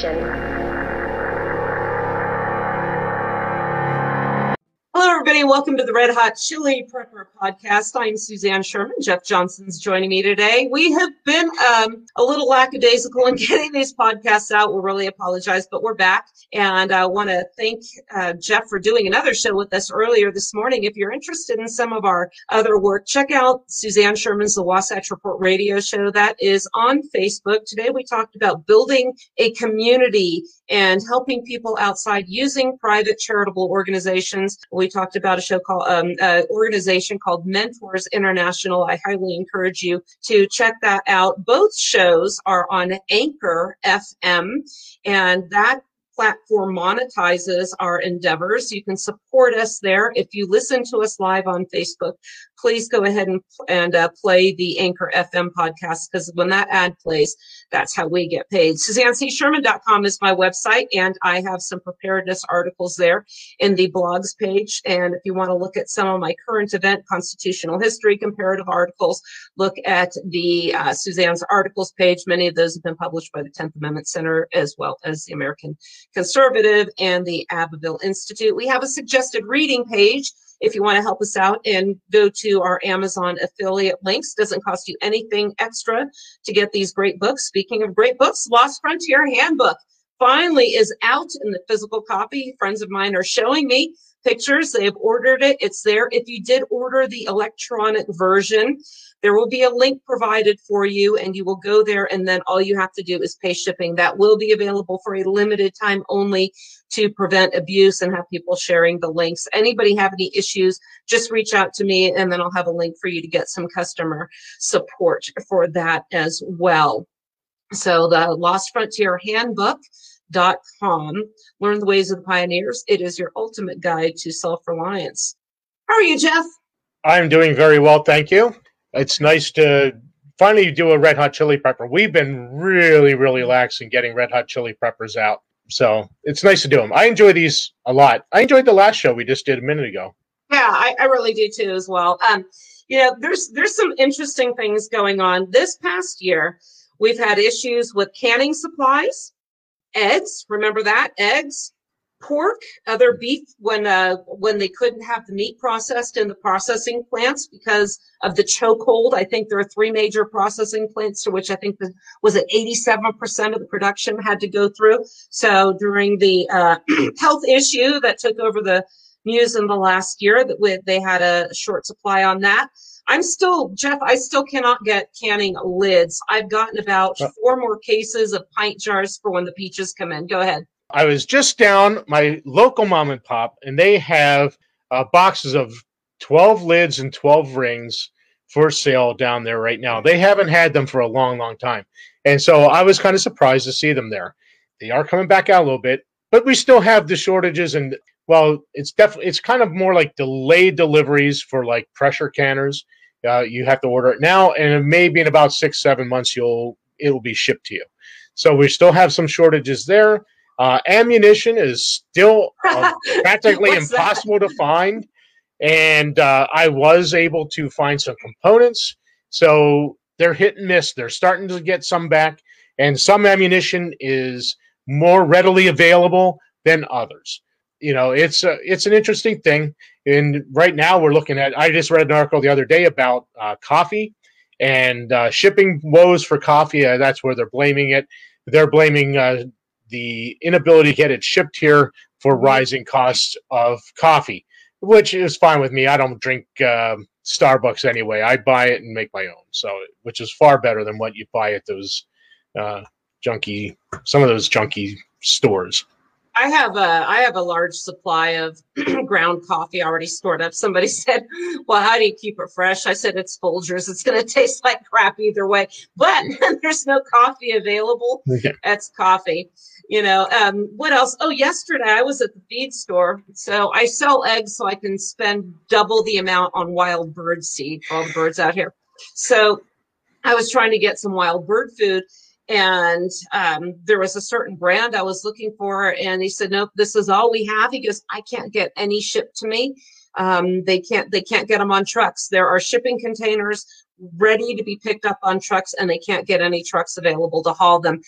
destination. Welcome to the Red Hot Chili Prepper podcast. I'm Suzanne Sherman. Jeff Johnson's joining me today. We have been um, a little lackadaisical in getting these podcasts out. We really apologize, but we're back. And I want to thank uh, Jeff for doing another show with us earlier this morning. If you're interested in some of our other work, check out Suzanne Sherman's The Wasatch Report radio show. That is on Facebook. Today we talked about building a community and helping people outside using private charitable organizations. We talked about a show called, um, uh, organization called Mentors International. I highly encourage you to check that out. Both shows are on Anchor FM and that platform monetizes our endeavors. You can support us there. If you listen to us live on Facebook, please go ahead and, and uh, play the Anchor FM podcast because when that ad plays, that's how we get paid. SuzanneCSherman.com is my website, and I have some preparedness articles there in the blogs page. And if you want to look at some of my current event, constitutional history, comparative articles, look at the uh, Suzanne's articles page. Many of those have been published by the 10th Amendment Center as well as the American Conservative and the Abbeville Institute. We have a suggested reading page if you want to help us out and go to our Amazon affiliate links. Doesn't cost you anything extra to get these great books. Speaking of great books, Lost Frontier Handbook finally is out in the physical copy. Friends of mine are showing me pictures. They have ordered it. It's there. If you did order the electronic version, there will be a link provided for you and you will go there and then all you have to do is pay shipping. That will be available for a limited time only to prevent abuse and have people sharing the links. Anybody have any issues, just reach out to me and then I'll have a link for you to get some customer support for that as well. So the Lost Frontier Handbook dot com. Learn the ways of the pioneers. It is your ultimate guide to self-reliance. How are you, Jeff? I'm doing very well, thank you. It's nice to finally do a red hot chili pepper. We've been really, really lax in getting red hot chili peppers out. So it's nice to do them. I enjoy these a lot. I enjoyed the last show we just did a minute ago. Yeah, I, I really do too as well. Um, you know, there's there's some interesting things going on. This past year, we've had issues with canning supplies, eggs. Remember that eggs, pork, other beef when uh, when they couldn't have the meat processed in the processing plants because of the chokehold. I think there are three major processing plants to which I think the, was it 87% of the production had to go through. So during the uh, health issue that took over the news in the last year, that they had a short supply on that. I'm still, Jeff, I still cannot get canning lids. I've gotten about uh. four more cases of pint jars for when the peaches come in. Go ahead. I was just down my local mom and pop, and they have uh, boxes of 12 lids and 12 rings for sale down there right now. They haven't had them for a long, long time. And so I was kind of surprised to see them there. They are coming back out a little bit, but we still have the shortages. And well, it's definitely, it's kind of more like delayed deliveries for like pressure canners. Uh, you have to order it now, and maybe in about six, seven months, you'll, it'll be shipped to you. So we still have some shortages there. Uh, ammunition is still uh, practically impossible that? to find, and uh, I was able to find some components. So they're hit and miss. They're starting to get some back, and some ammunition is more readily available than others. You know, it's a, it's an interesting thing. And right now, we're looking at. I just read an article the other day about uh, coffee and uh, shipping woes for coffee. Uh, that's where they're blaming it. They're blaming the inability to get it shipped here for mm-hmm. rising costs of coffee, which is fine with me. I don't drink uh, Starbucks anyway. I buy it and make my own, so which is far better than what you buy at those uh, junky, some of those junky stores. I have a I have a large supply of ground coffee already stored up. Somebody said, "Well, how do you keep it fresh?" I said, "It's Folgers. It's going to taste like crap either way." But there's no coffee available. Okay. That's coffee you know um, what else oh yesterday i was at the feed store so i sell eggs so i can spend double the amount on wild bird seed all the birds out here so i was trying to get some wild bird food and um, there was a certain brand i was looking for and he said nope this is all we have. He goes i can't get any shipped to me. Um, they can't they can't get them on trucks. There are shipping containers ready to be picked up on trucks and they can't get any trucks available to haul them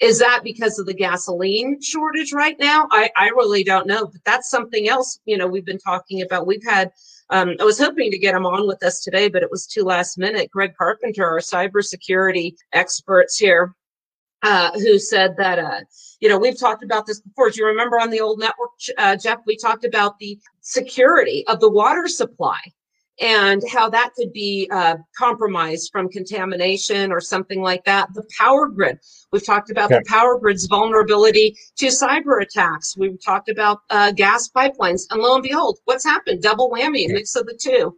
Is that because of the gasoline shortage right now? I, I really don't know, but that's something else, you know, we've been talking about. We've had, um, I was hoping to get him on with us today, but it was too last minute. Greg Carpenter, our cybersecurity experts here, uh, who said that, uh, you know, we've talked about this before. Do you remember on the old network, uh, Jeff, we talked about the security of the water supply and how that could be uh, compromised from contamination or something like that. The power grid. We've talked about the power grid's vulnerability to cyber attacks. We've talked about uh, gas pipelines. And lo and behold, what's happened? Double whammy, mix of the two.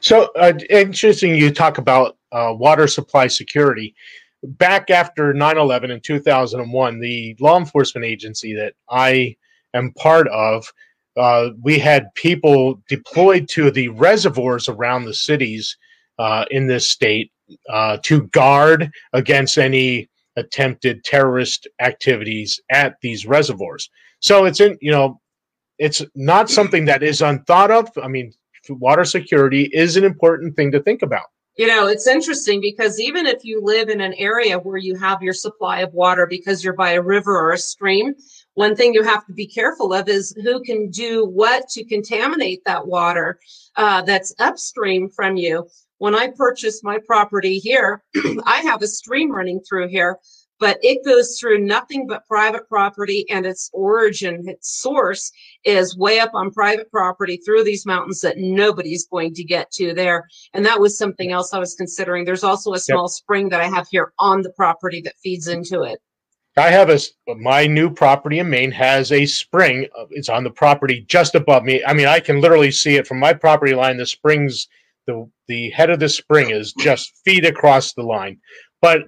So uh, interesting you talk about uh, water supply security. Back after 9 11 in 2001, the law enforcement agency that I am part of uh, we had people deployed to the reservoirs around the cities uh, in this state uh, to guard against any attempted terrorist activities at these reservoirs. So it's in, you know, it's not something that is unthought of. I mean, water security is an important thing to think about. You know, it's interesting because even if you live in an area where you have your supply of water because you're by a river or a stream, one thing you have to be careful of is who can do what to contaminate that water uh, that's upstream from you. When I purchased my property here, I have a stream running through here, but it goes through nothing but private property and its origin, its source is way up on private property through these mountains that nobody's going to get to there. And that was something else I was considering. There's also a small yep. spring that I have here on the property that feeds into it. I have a my new property in Maine has a spring. Uh, it's on the property just above me. I mean, I can literally see it from my property line. The springs, the the head of the spring is just feet across the line. But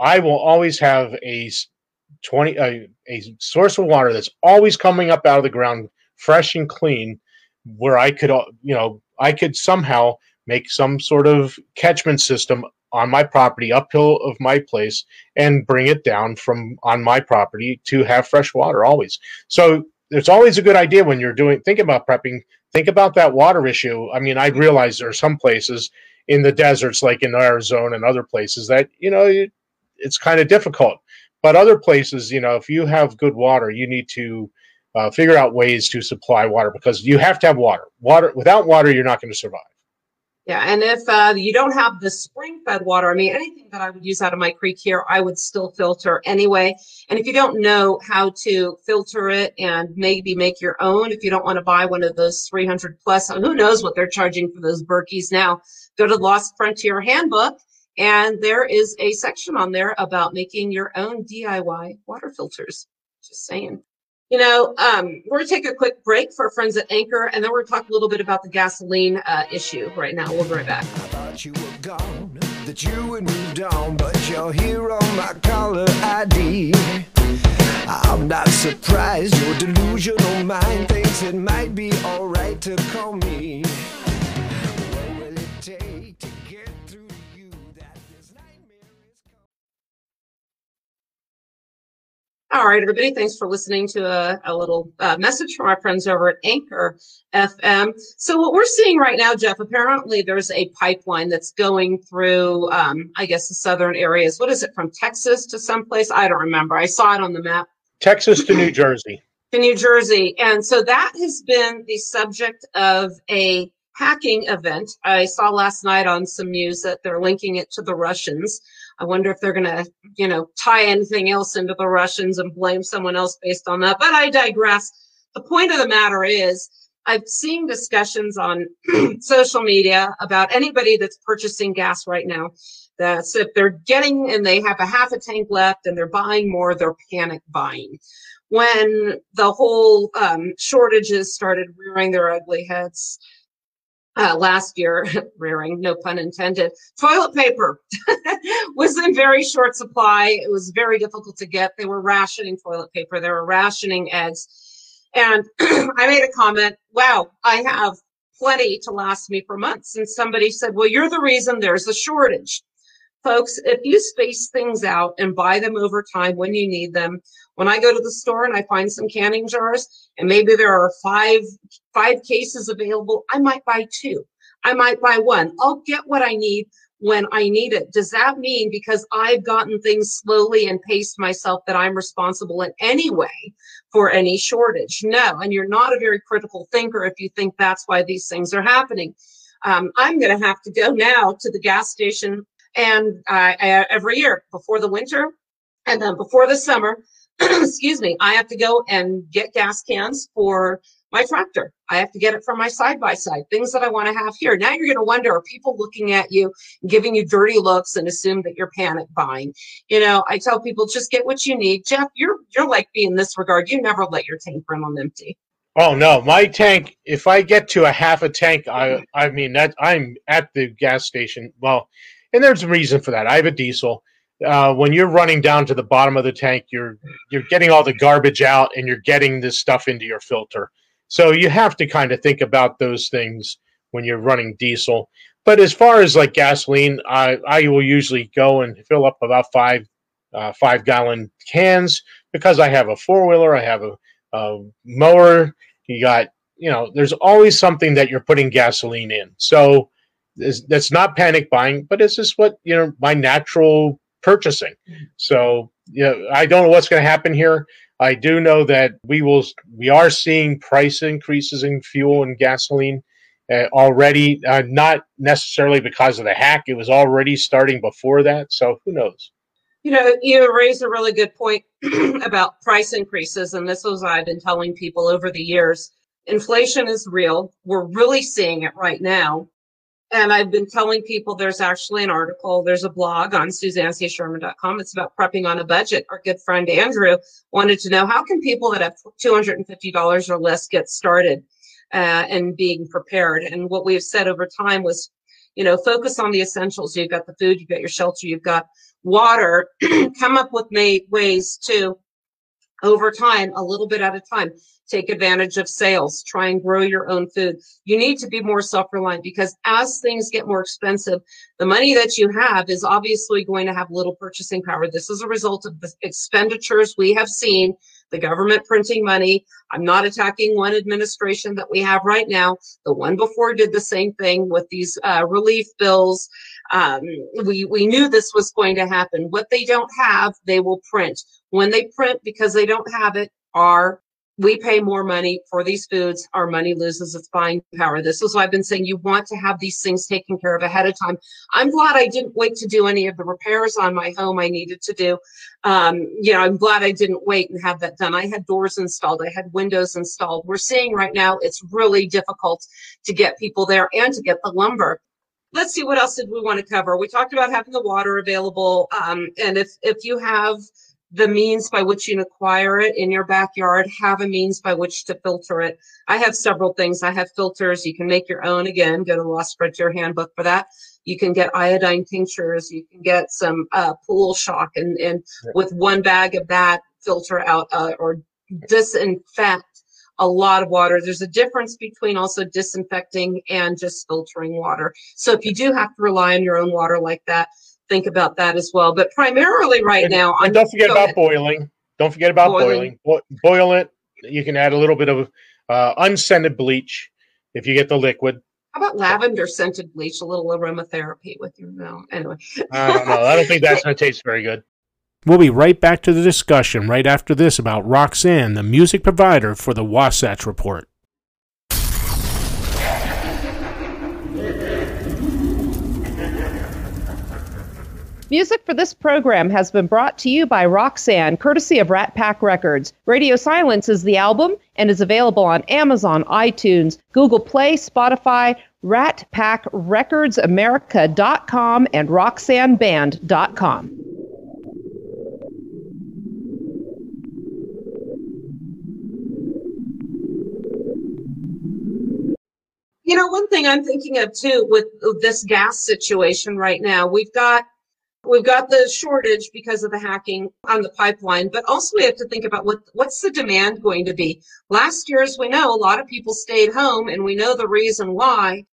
I will always have a twenty a, a source of water that's always coming up out of the ground, fresh and clean, where I could uh, you know I could somehow make some sort of catchment system on my property uphill of my place and bring it down from on my property to have fresh water always. So it's always a good idea when you're doing think about prepping, think about that water issue. I mean, I realize there are some places in the deserts like in Arizona and other places that, you know, it's kind of difficult. But other places, you know, if you have good water, you need to uh, figure out ways to supply water because you have to have water. Water without water, you're not going to survive. Yeah, and if uh, you don't have the spring fed water, I mean, anything that I would use out of my creek here, I would still filter anyway. And if you don't know how to filter it and maybe make your own, if you don't want to buy one of those 300 plus, who knows what they're charging for those Berkeys now, go to Lost Frontier Handbook. And there is a section on there about making your own DIY water filters. Just saying. You know, um, we're going to take a quick break for our friends at Anchor, and then we're going to talk a little bit about the gasoline uh, issue right now. We'll be right back. you were gone, that you would moved on, but you're here on my caller ID. I'm not surprised your delusional mind thinks it might be alright to call me. All right, everybody. Thanks for listening to a, a little uh, message from our friends over at Anchor FM. So, what we're seeing right now, Jeff, apparently there's a pipeline that's going through, um, I guess, the southern areas. What is it from Texas to someplace? I don't remember. I saw it on the map. Texas to New Jersey. To New Jersey. And so that has been the subject of a hacking event. I saw last night on some news that they're linking it to the Russians. I wonder if they're going to, you know, tie anything else into the Russians and blame someone else based on that. But I digress. The point of the matter is, I've seen discussions on social media about anybody that's purchasing gas right now. That's if they're getting and they have a half a tank left and they're buying more, they're panic buying. When the whole um, shortages started rearing their ugly heads, uh, last year, rearing, no pun intended, toilet paper was in very short supply. It was very difficult to get. They were rationing toilet paper, they were rationing eggs. And I made a comment, wow, I have plenty to last me for months. And somebody said, well, you're the reason there's a shortage. Folks, if you space things out and buy them over time when you need them, when I go to the store and I find some canning jars and maybe there are five five cases available, I might buy two. I might buy one. I'll get what I need when I need it. Does that mean because I've gotten things slowly and paced myself that I'm responsible in any way for any shortage? No. And you're not a very critical thinker if you think that's why these things are happening. Um, I'm going to have to go now to the gas station and uh, every year before the winter and then before the summer, excuse me, I have to go and get gas cans for my tractor. I have to get it from my side by side, things that I want to have here. Now you're going to wonder are people looking at you, giving you dirty looks and assume that you're panic buying? You know, I tell people just get what you need. Jeff, you're you're like me in this regard. You never let your tank run on empty. Oh no, my tank. If I get to a half a tank, I I mean that I'm at the gas station. Well, and there's a reason for that. I have a diesel. Uh, when you're running down to the bottom of the tank, you're you're getting all the garbage out, and you're getting this stuff into your filter. So you have to kind of think about those things when you're running diesel. But as far as like gasoline, I I will usually go and fill up about five uh, five gallon cans because I have a four wheeler, I have a, a mower. You got you know, there's always something that you're putting gasoline in. So that's not panic buying, but it's just what you know my natural purchasing. So you know, I don't know what's going to happen here. I do know that we will we are seeing price increases in fuel and gasoline uh, already. Uh, not necessarily because of the hack; it was already starting before that. So who knows? You know, you raised a really good point about price increases, and this was I've been telling people over the years. Inflation is real. We're really seeing it right now. And I've been telling people there's actually an article, there's a blog on suzannesherman.com. It's about prepping on a budget. Our good friend Andrew wanted to know how can people that have $250 or less get started uh, and being prepared. And what we've said over time was, you know, focus on the essentials. You've got the food, you've got your shelter, you've got water. Come up with ways to, over time, a little bit at a time, take advantage of sales, try and grow your own food. You need to be more self reliant because as things get more expensive, the money that you have is obviously going to have little purchasing power. This is a result of the expenditures we have seen, the government printing money. I'm not attacking one administration that we have right now. The one before did the same thing with these uh, relief bills. Um, we, we knew this was going to happen. What they don't have, they will print. When they print because they don't have it, our we pay more money for these foods, our money loses its buying power. This is why I've been saying you want to have these things taken care of ahead of time. I'm glad I didn't wait to do any of the repairs on my home I needed to do. Um, you know, I'm glad I didn't wait and have that done. I had doors installed, I had windows installed. We're seeing right now it's really difficult to get people there and to get the lumber let's see what else did we want to cover we talked about having the water available um, and if if you have the means by which you acquire it in your backyard, have a means by which to filter it. I have several things. I have filters. You can make your own. Again, go to the Lost Frontier Handbook for that. You can get iodine tinctures. You can get some uh, pool shock, and, and with one bag of that, filter out uh, or disinfect a lot of water. There's a difference between also disinfecting and just filtering water. So if you do have to rely on your own water like that, think about that as well. But primarily right and, now, and don't forget about ahead. boiling. Don't forget about boiling. boiling. Bo- boil it. You can add a little bit of uh, unscented bleach if you get the liquid. How about lavender scented bleach? A little aromatherapy with your no. Anyway, I don't know. I don't think that's going to taste very good. We'll be right back to the discussion right after this about Roxanne, the music provider for the Wasatch Report. Music for this program has been brought to you by Roxanne, courtesy of Rat Pack Records. Radio Silence is the album and is available on Amazon, iTunes, Google Play, Spotify, RatPackRecordsAmerica.com, and RoxanneBand.com. You know, one thing I'm thinking of too with this gas situation right now, we've got We've got the shortage because of the hacking on the pipeline, but also we have to think about what what's the demand going to be. Last year, as we know, a lot of people stayed home, and we know the reason why.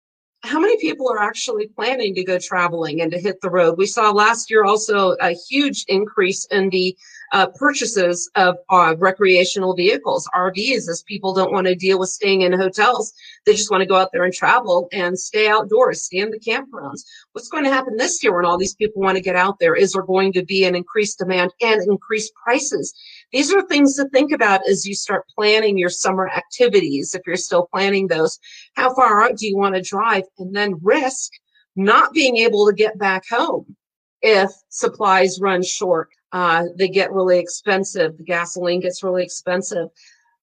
How many people are actually planning to go traveling and to hit the road? We saw last year also a huge increase in the uh, purchases of uh, recreational vehicles, RVs, as people don't want to deal with staying in hotels. They just want to go out there and travel and stay outdoors, stay in the campgrounds. What's going to happen this year when all these people want to get out there? Is there going to be an increased demand and increased prices? These are things to think about as you start planning your summer activities. If you're still planning those, how far out do you want to drive? And then risk not being able to get back home if supplies run short uh, they get really expensive. The gasoline gets really expensive.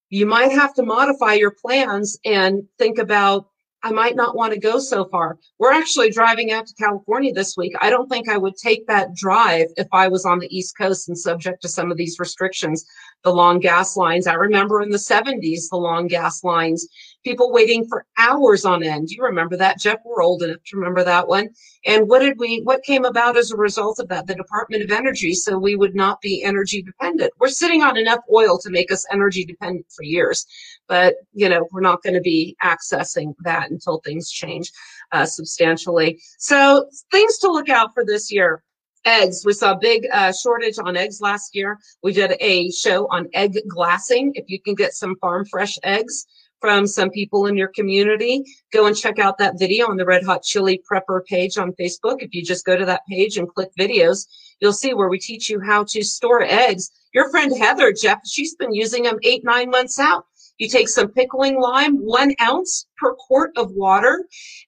You might have to modify your plans and think about, I might not want to go so far. We're actually driving out to California this week. I don't think I would take that drive if I was on the East Coast and subject to some of these restrictions the long gas lines. I remember in the 70s, the long gas lines, people waiting for hours on end. You remember that, Jeff? We're old enough to remember that one. And what did we, what came about as a result of that? The Department of Energy, so we would not be energy dependent. We're sitting on enough oil to make us energy dependent for years, but you know, we're not going to be accessing that until things change uh, substantially. So things to look out for this year eggs. We saw a big uh, shortage on eggs last year. We did a show on egg glassing. If you can get some farm fresh eggs from some people in your community, go and check out that video on the Red Hot Chili Prepper page on Facebook. If you just go to that page and click videos, you'll see where we teach you how to store eggs. Your friend Heather, Jeff, she's been using them eight, nine months out. You take some pickling lime, one ounce per quart of water,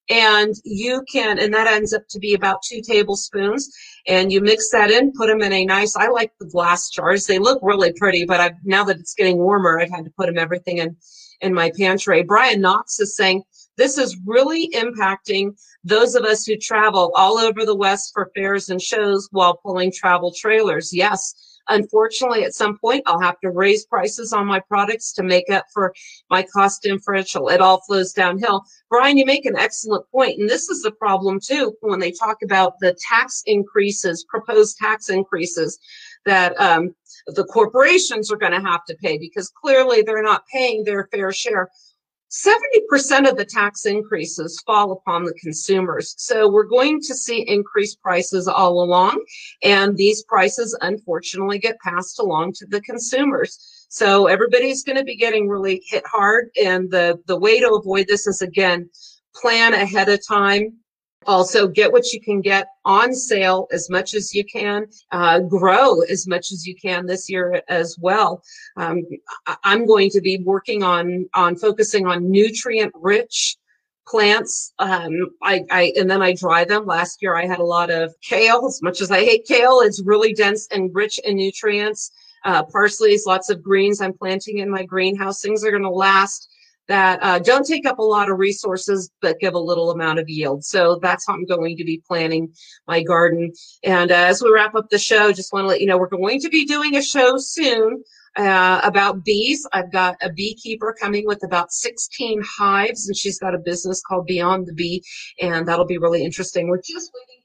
and you can, and that ends up to be about two tablespoons. And you mix that in, put them in a nice, I like the glass jars. They look really pretty, but I've, now that it's getting warmer, I've had to put them everything in, in my pantry. Brian Knox is saying, this is really impacting those of us who travel all over the West for fairs and shows while pulling travel trailers. Yes, Unfortunately, at some point, I'll have to raise prices on my products to make up for my cost differential. It all flows downhill. Brian, you make an excellent point, and this is the problem too when they talk about the tax increases, proposed tax increases that um, the corporations are going to have to pay because clearly they're not paying their fair share 70% of the tax increases fall upon the consumers. So we're going to see increased prices all along, and these prices unfortunately get passed along to the consumers. So everybody's going to be getting really hit hard, and the, the way to avoid this is again, plan ahead of time also, get what you can get on sale as much as you can. Uh, grow as much as you can this year as well. Um, I'm going to be working on on focusing on nutrient rich plants. Um, I, I and then I dry them. Last year I had a lot of kale. As much as I hate kale, it's really dense and rich in nutrients. Uh, parsley's, lots of greens I'm planting in my greenhouse. Things are going to last that uh, don't take up a lot of resources but give a little amount of yield. So that's how I'm going to be planning my garden. And uh, as we wrap up the show, just want to let you know we're going to be doing a show soon uh, about bees. I've got a beekeeper coming with about 16 hives, and she's got a business called Beyond the Bee, and that'll be really interesting. We're just waiting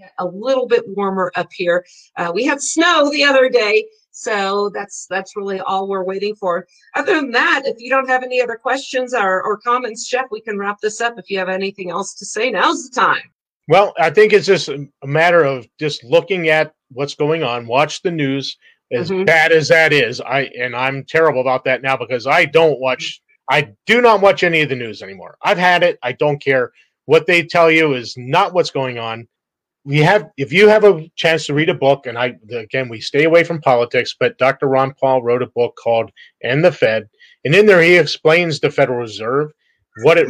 get a little bit warmer up here. Uh, we had snow the other day, so that's that's really all we're waiting for. Other than that, if you don't have any other questions or, or comments, Jeff, we can wrap this up. If you have anything else to say, now's the time. Well, I think it's just a matter of just looking at what's going on. Watch the news. As mm-hmm. bad as that is, I and I'm terrible about that now because I don't watch. I do not watch any of the news anymore. I've had it. I don't care. What they tell you is not what's going on we have if you have a chance to read a book and i again we stay away from politics but dr ron paul wrote a book called End the Fed and in there he explains the federal reserve what it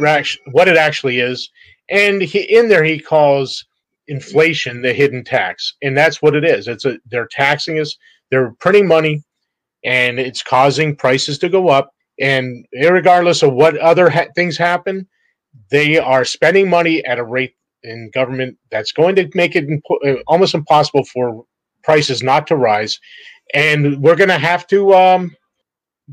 what it actually is and he, in there he calls inflation the hidden tax and that's what it is. It's a they're taxing us they're printing money and it's causing prices to go up and regardless of what other ha- things happen they are spending money at a rate in government that's going to make it impo- uh, almost impossible for prices not to rise. And we're going to have to um,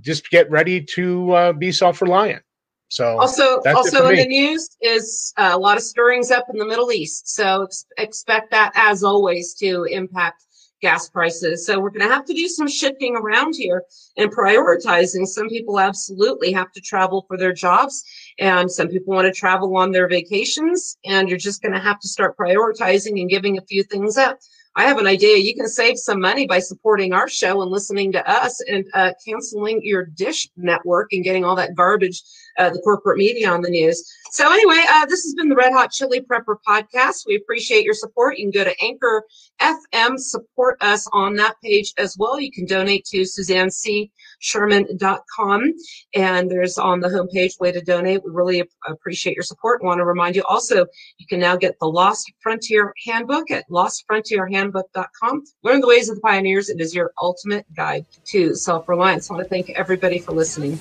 just get ready to uh, be self reliant. So also, also in the news is uh, a lot of stirrings up in the Middle East. So ex- expect that, as always, to impact gas prices. So we're going to have to do some shifting around here and prioritizing. Some people absolutely have to travel for their jobs and some people want to travel on their vacations and you're just going to have to start prioritizing and giving a few things up I have an idea. You can save some money by supporting our show and listening to us and uh, canceling your dish network and getting all that garbage, uh, the corporate media on the news. So anyway, uh, this has been the Red Hot Chili Prepper podcast. We appreciate your support. You can go to Anchor FM, support us on that page as well. You can donate to Suzanne C. Sherman.com. And there's on the homepage way to donate. We really appreciate your support. Want to remind you also, you can now get the Lost Frontier Handbook at lostfrontierhandbook.com. Learn the ways of the pioneers. It is your ultimate guide to self reliance. I want to thank everybody for listening.